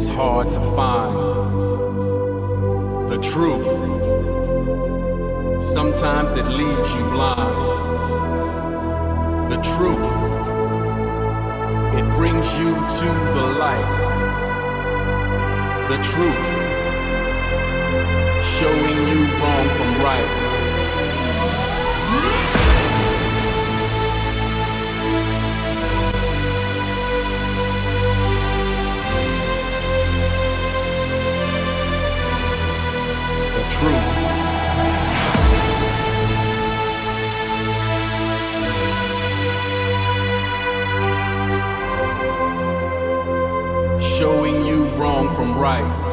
It's hard to find the truth. Sometimes it leaves you blind. The truth, it brings you to the light. The truth, showing you wrong from right. Showing you wrong from right.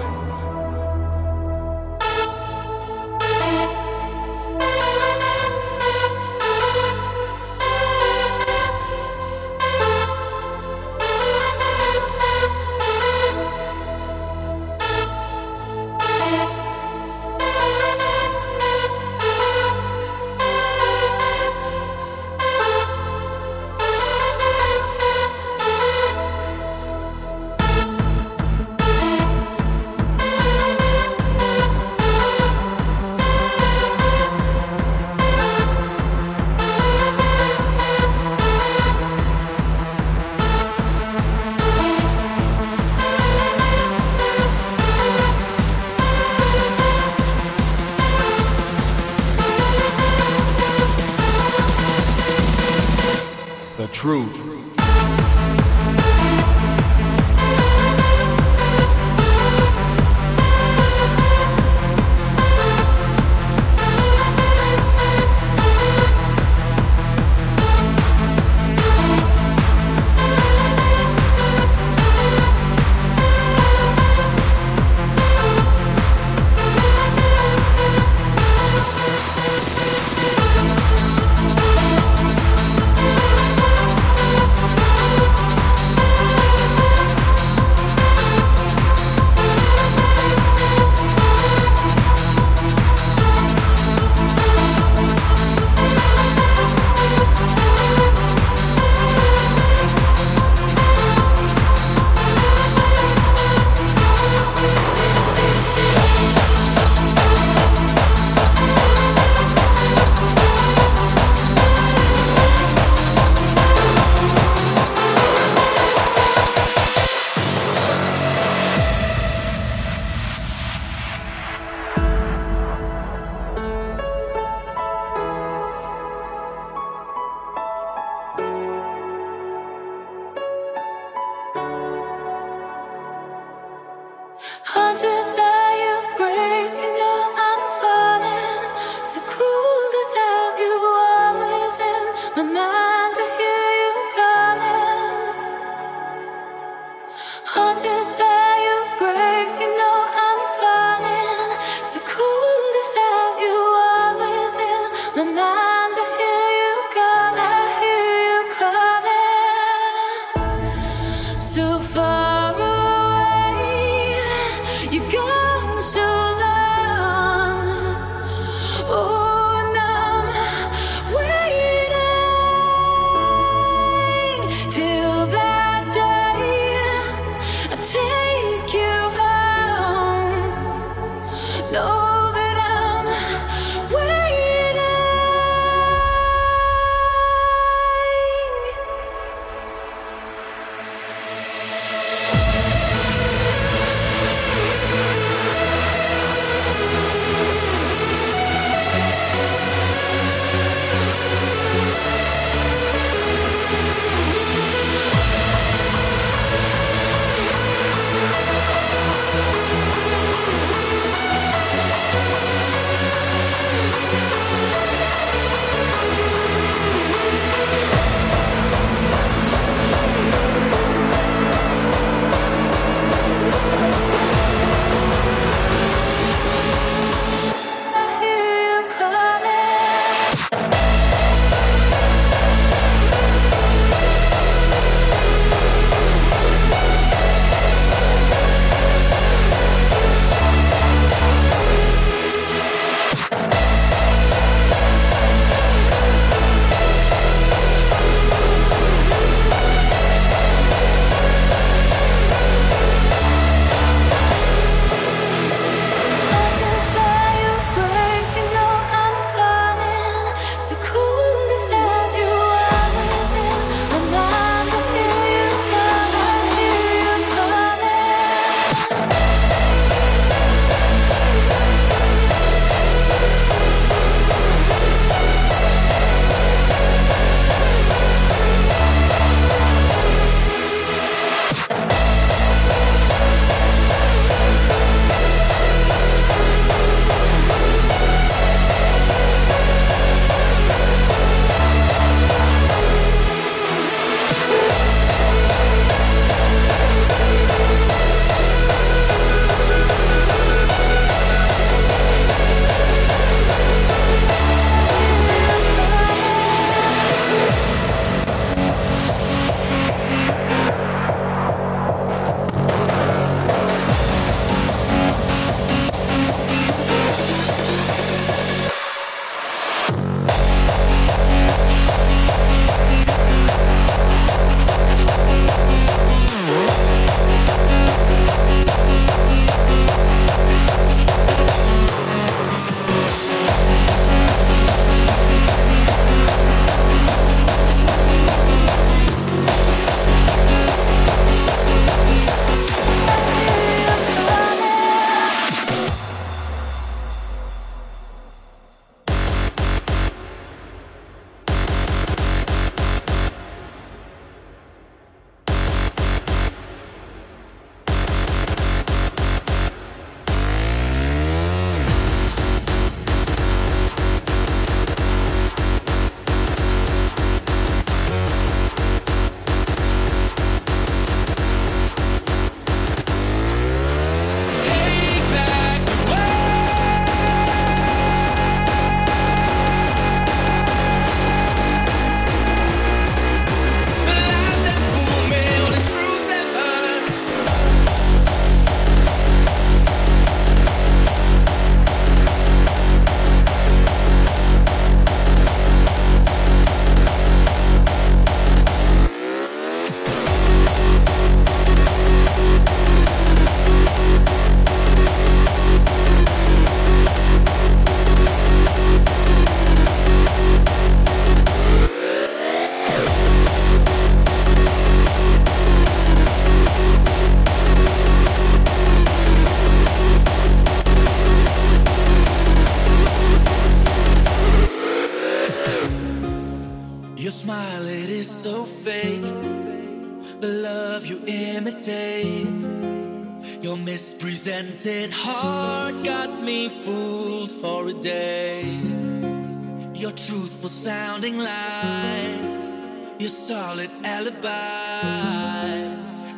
Your smile, it is so fake. The love you imitate. Your mispresented heart got me fooled for a day. Your truthful sounding lies. Your solid alibis.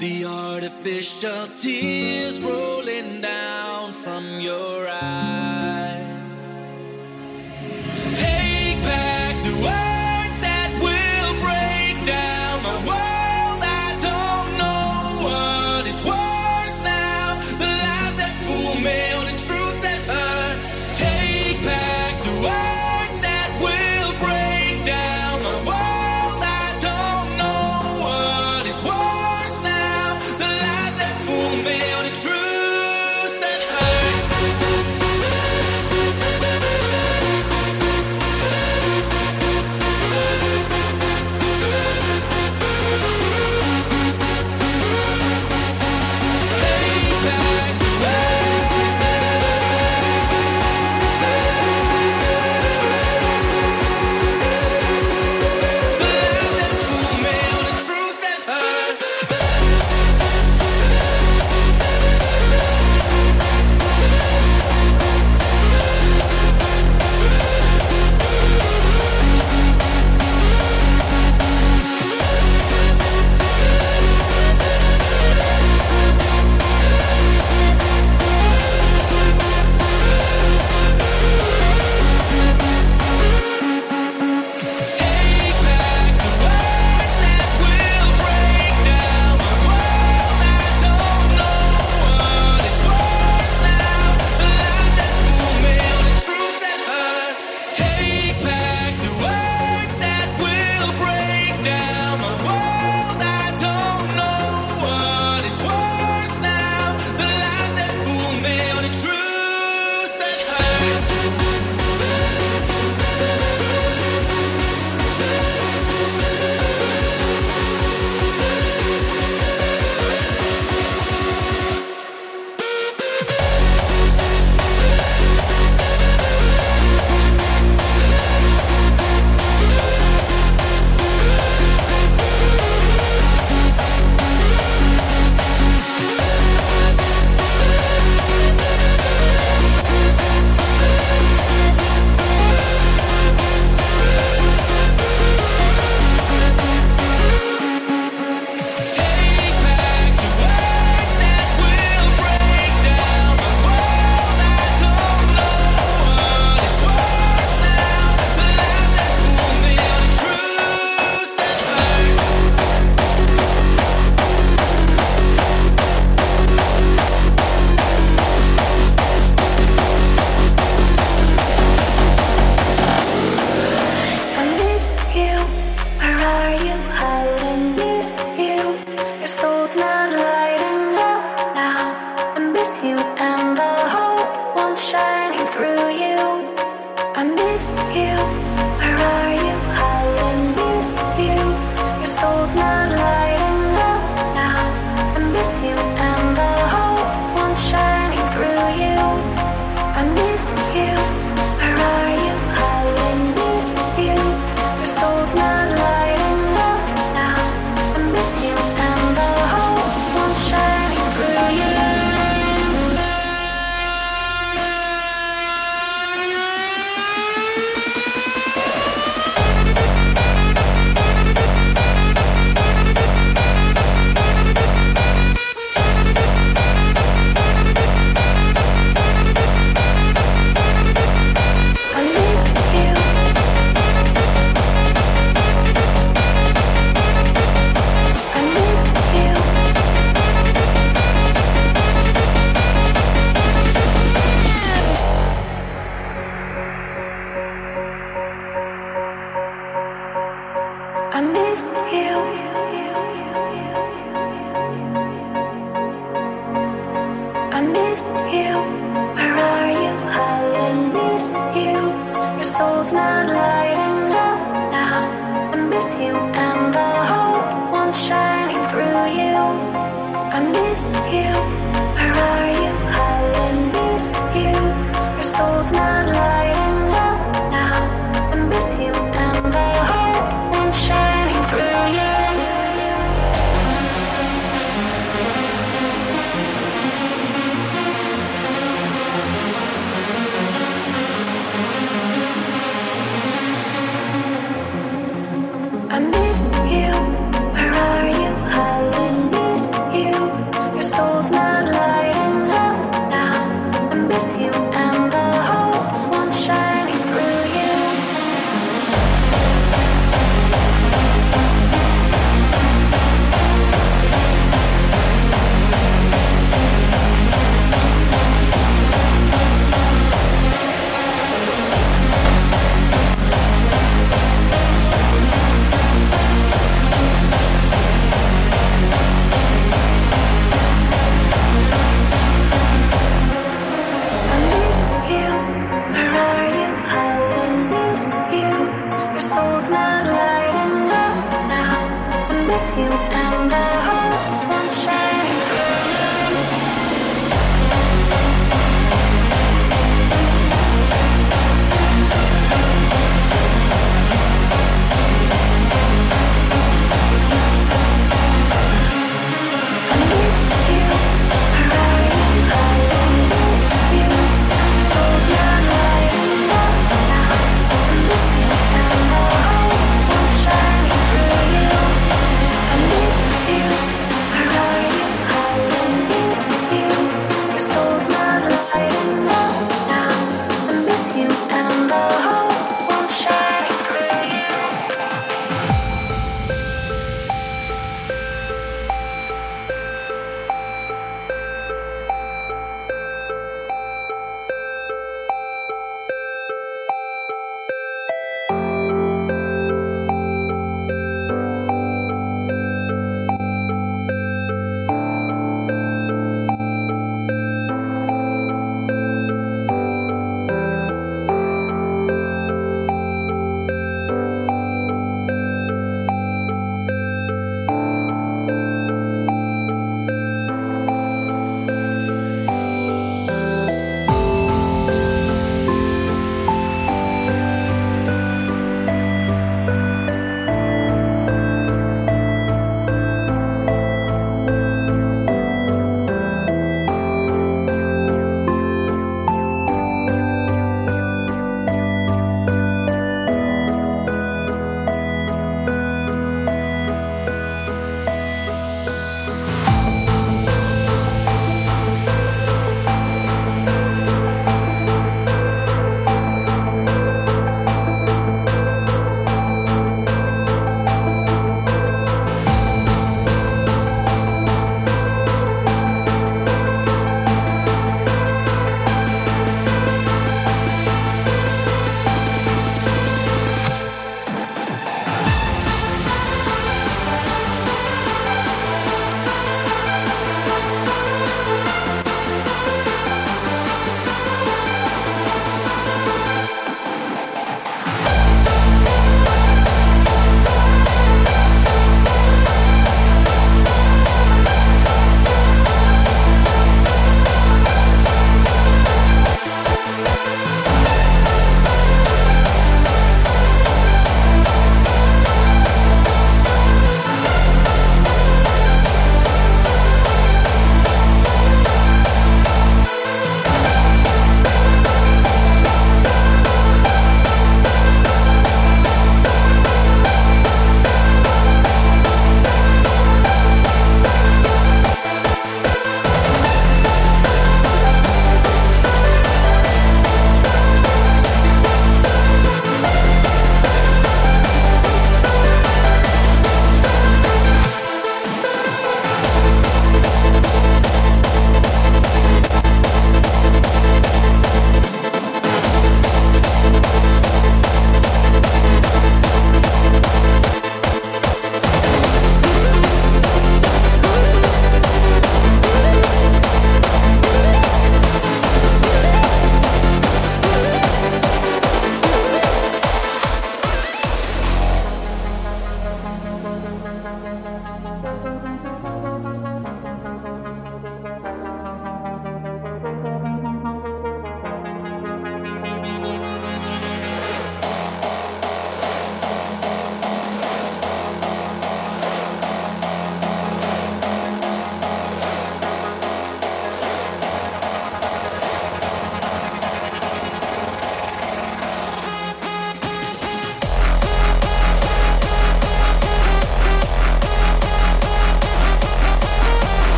The artificial tears rolling down from your eyes. Take back the world.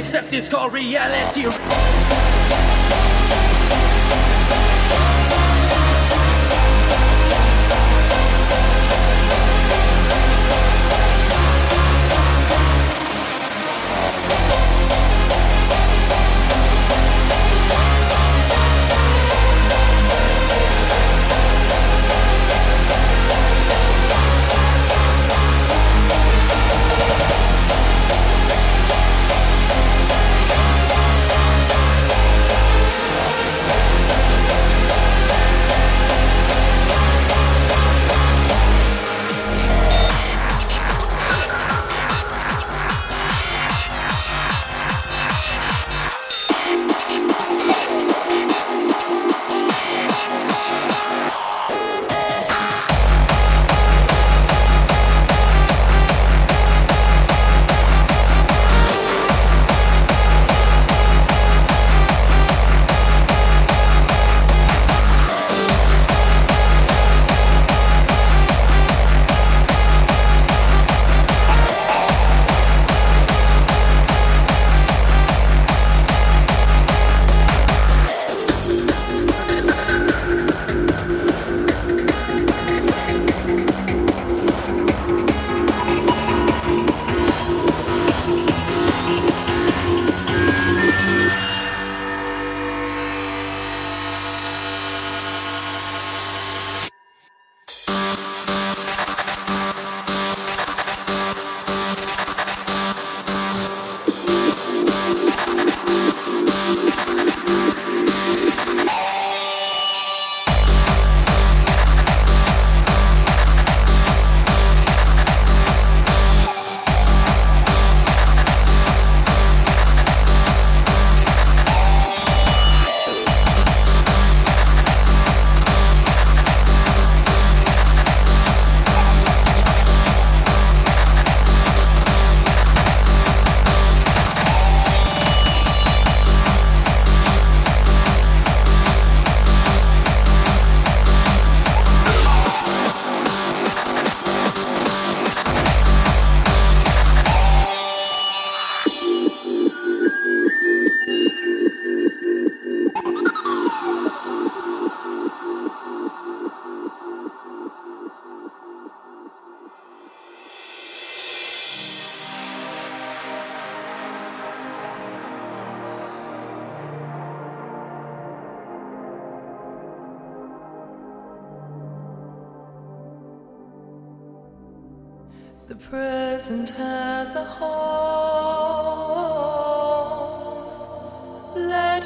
accept this called reality.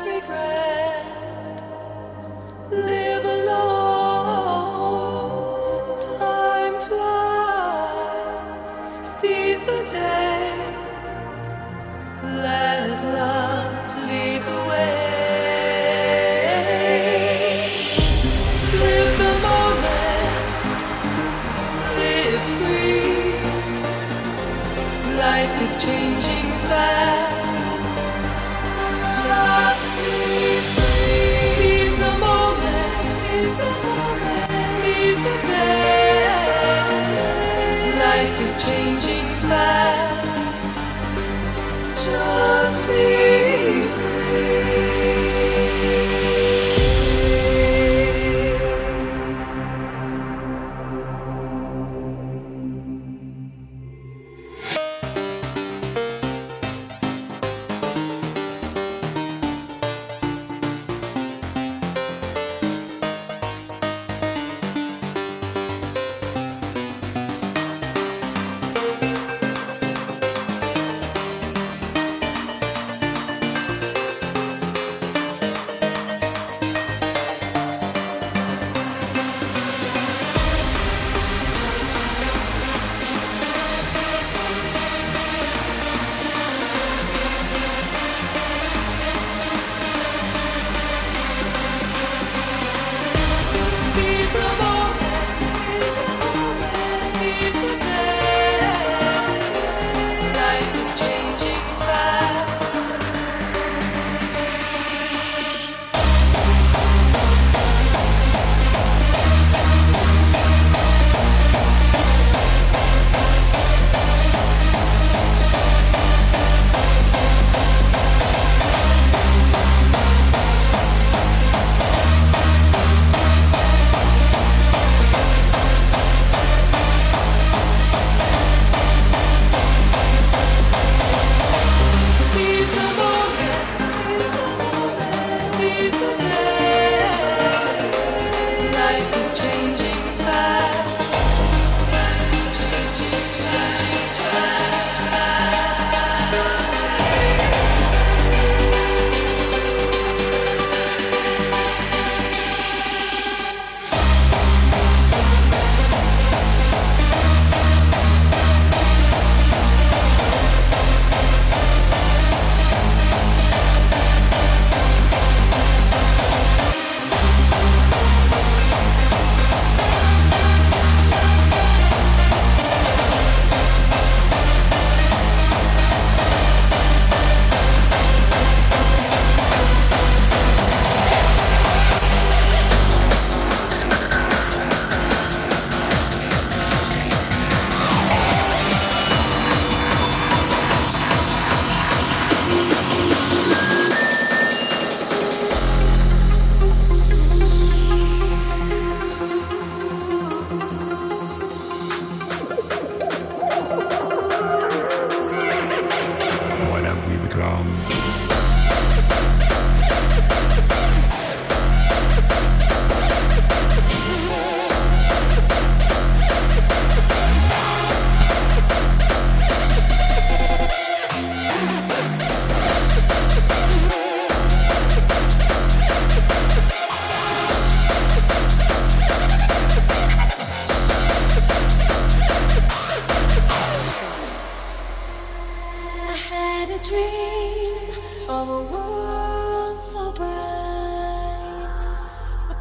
regret.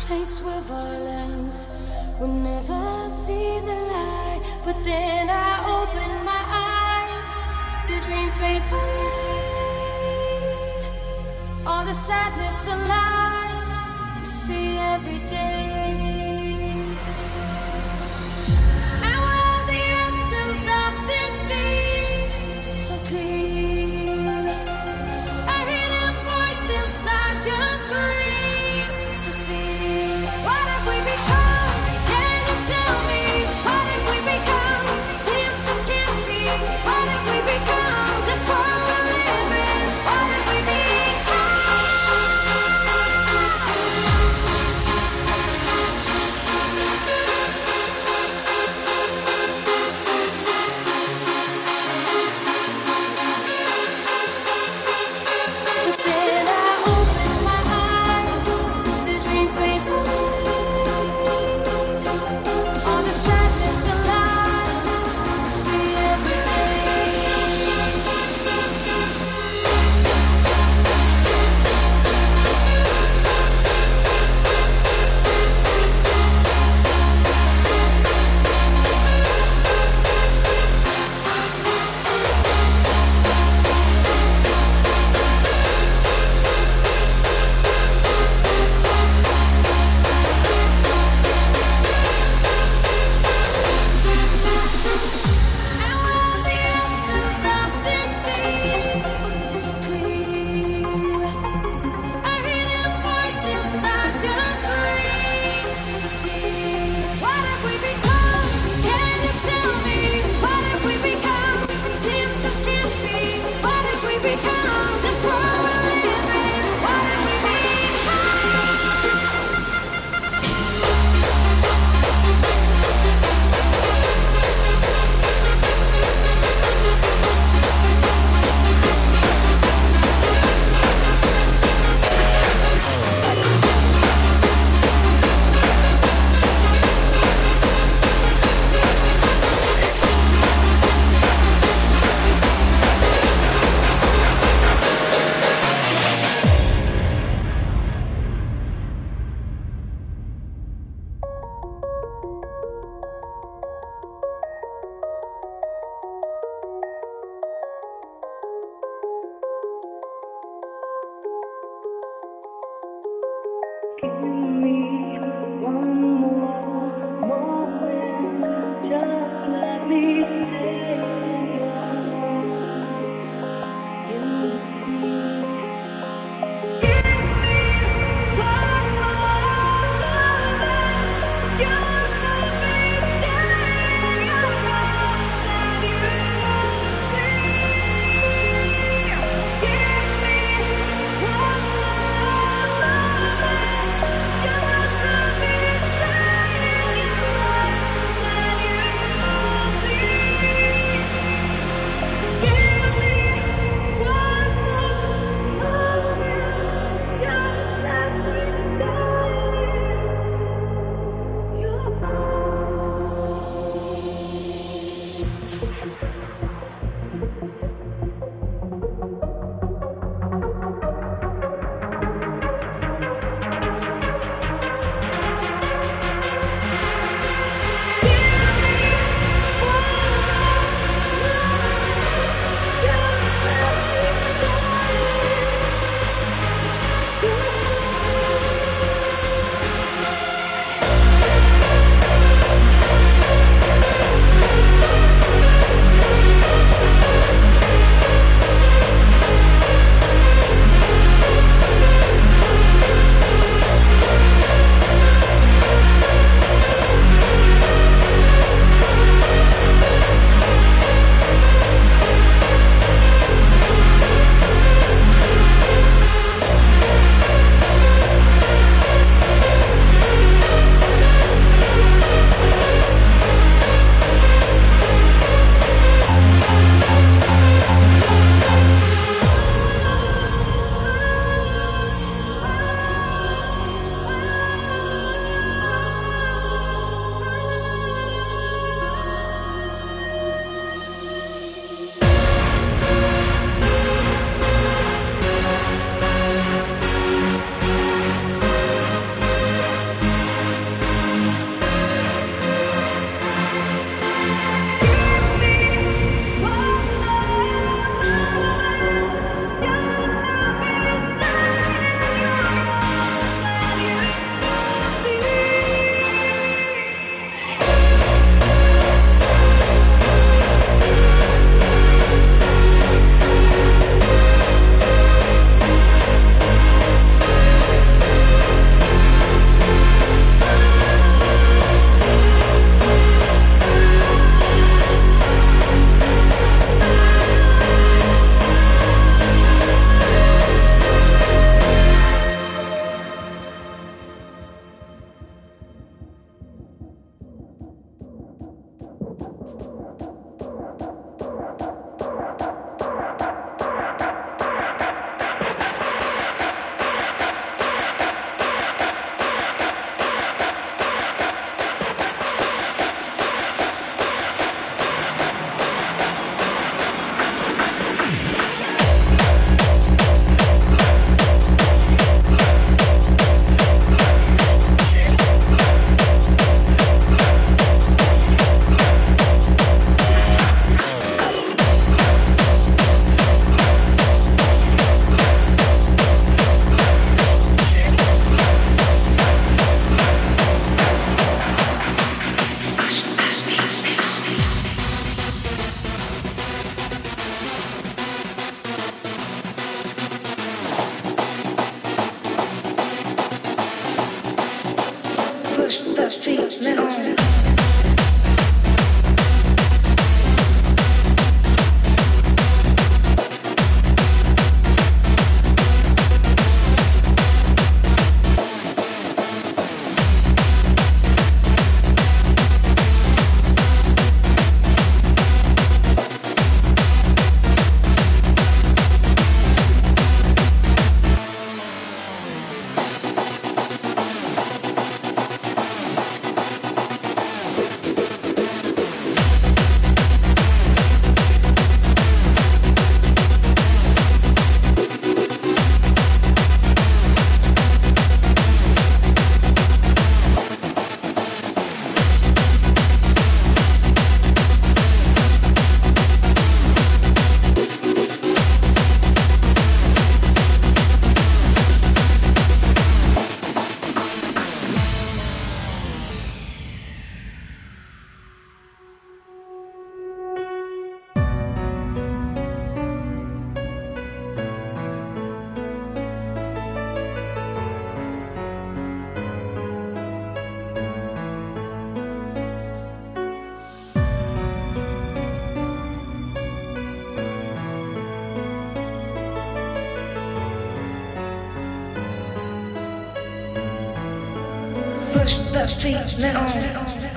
place where violence will never see the light. But then I open my eyes, the dream fades away. All the sadness and lies we see every day. Push the feeling on.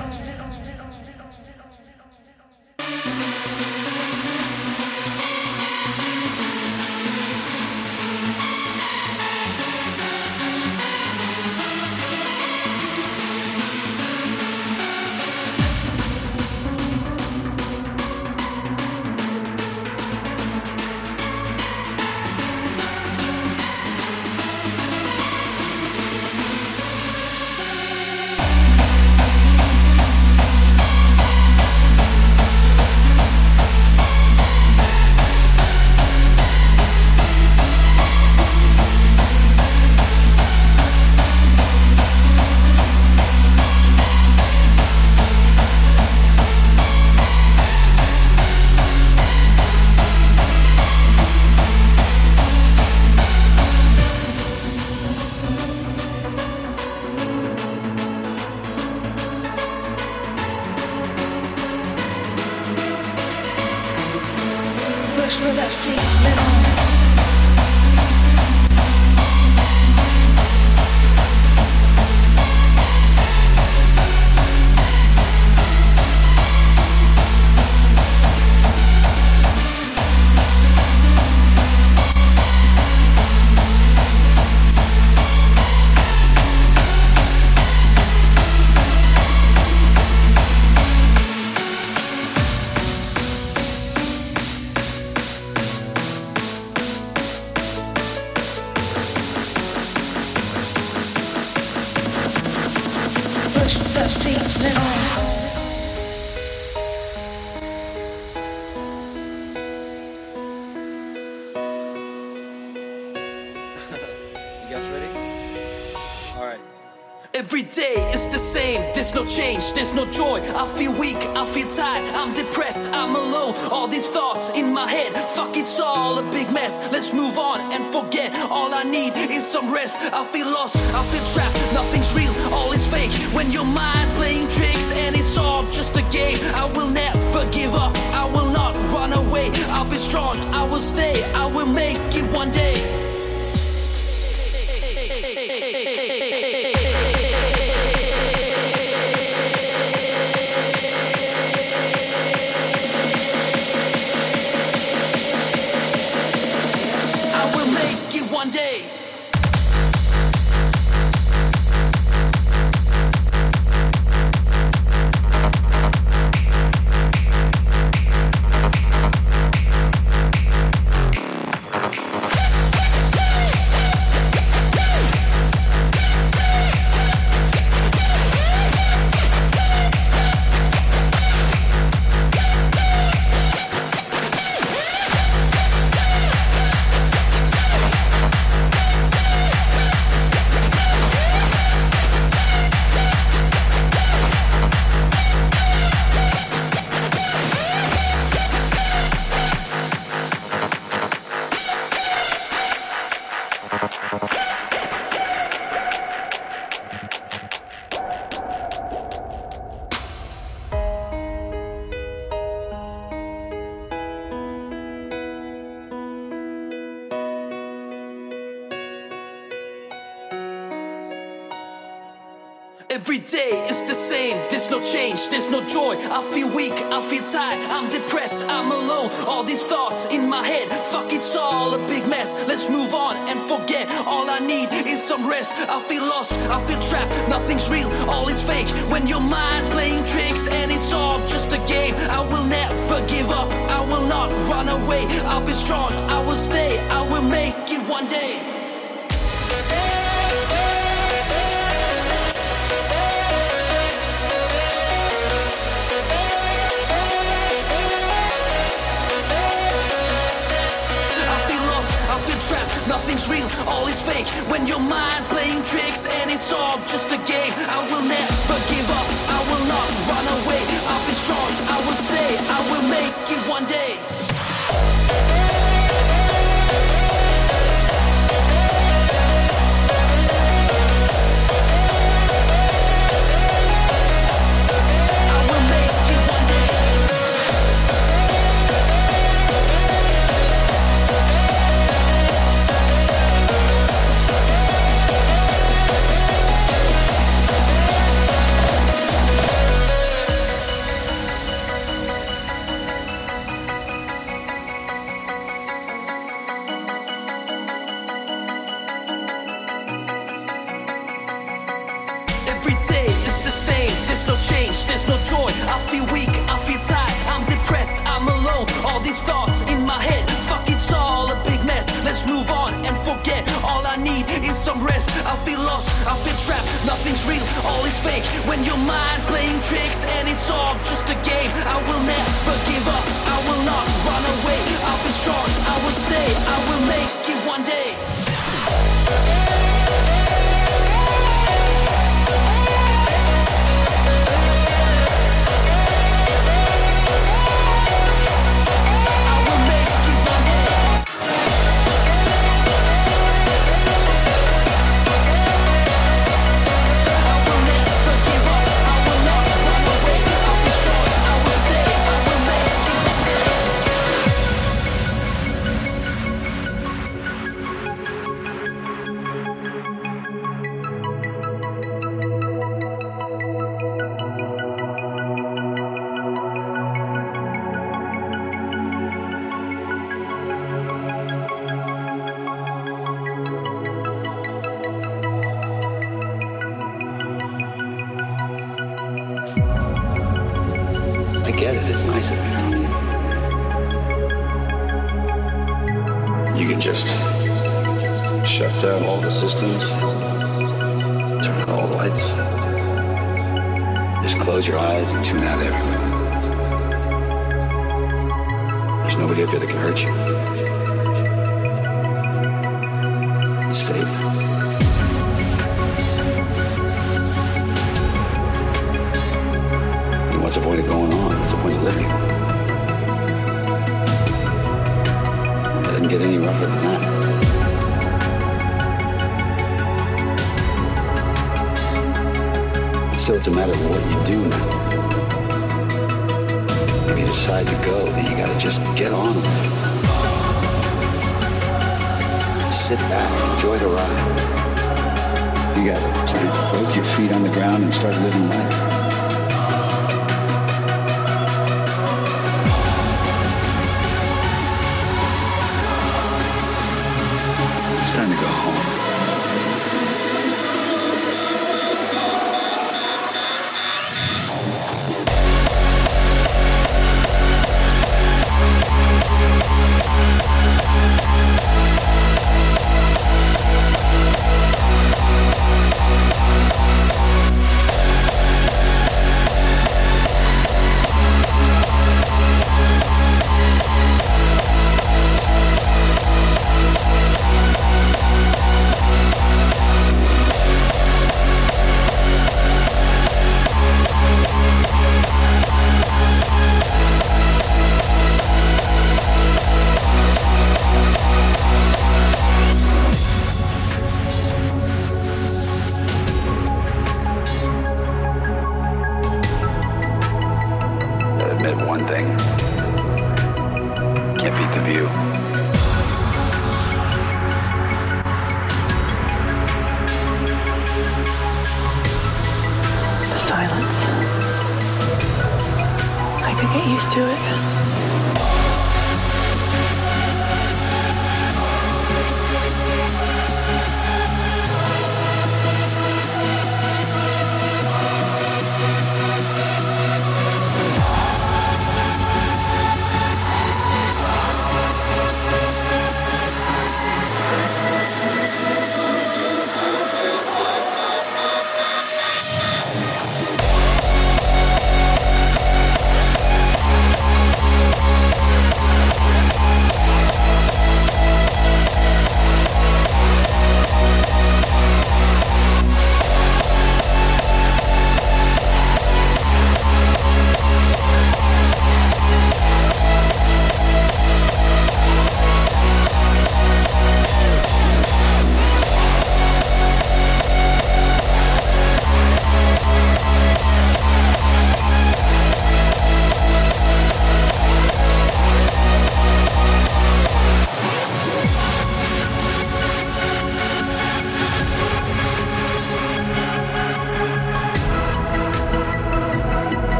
You guys ready? Alright. Every day is the same, there's no change, there's no joy. I feel weak, I feel tired, I'm depressed, I'm alone. All these thoughts in my head, fuck it's all a big mess. Let's move on and forget. All I need is some rest. I feel lost, I feel trapped, nothing's real, all is fake. When your mind's playing tricks and it's all just a game, I will never give up, I will not run away. I'll be strong, I will stay, I will make it one day. Rest. I feel lost, I feel trapped, nothing's real, all is fake. When your mind's playing tricks and it's all just a game, I will never give up, I will not run away. I'll be strong, I will stay, I will make it one day. Nothing's real, all is fake. When your mind's playing tricks and it's all just a game, I will never give up, I will not run away. I'll be strong, I will stay, I will make it one day. Nothing's real, all is fake. When your mind's playing tricks and it's all just a game. I will never give up. I will not run away. I'll be strong. I will stay. I will make it one day. behavior that can hurt you.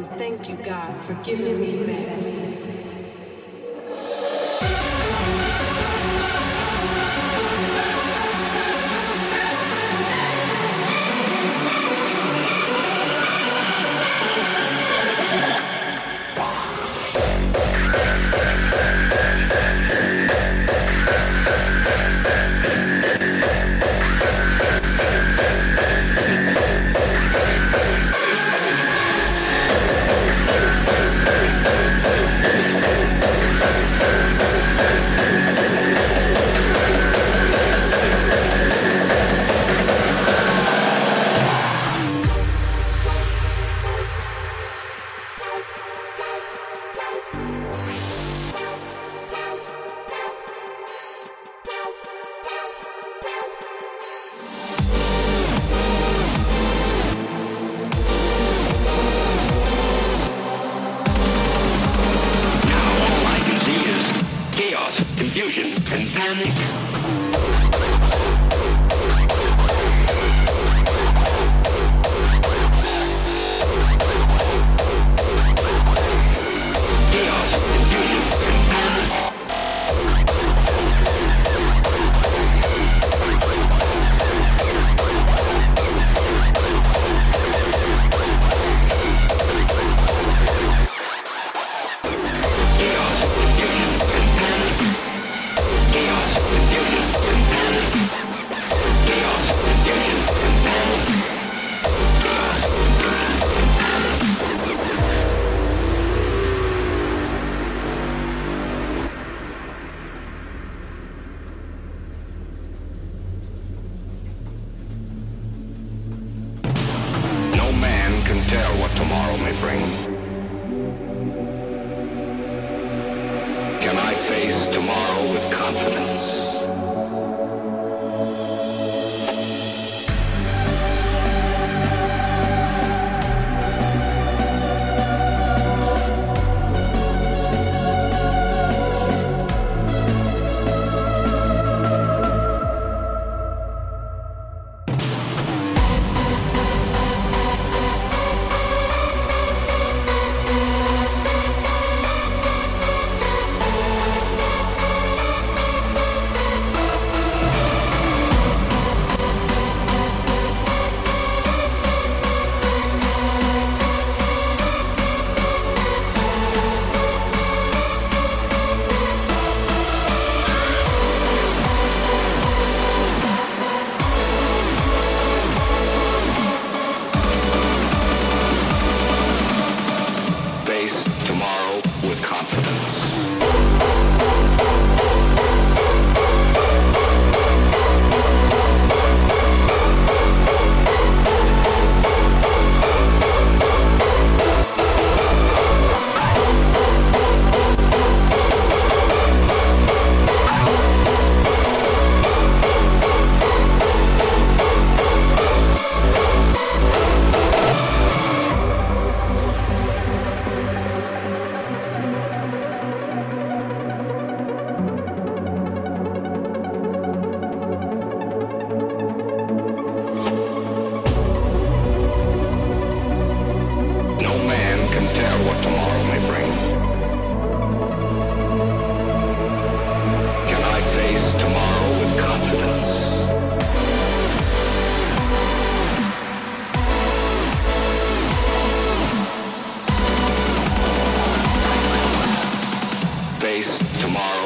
And thank you, God, for giving me back me. tomorrow may bring. Can I face tomorrow with confidence? Tomorrow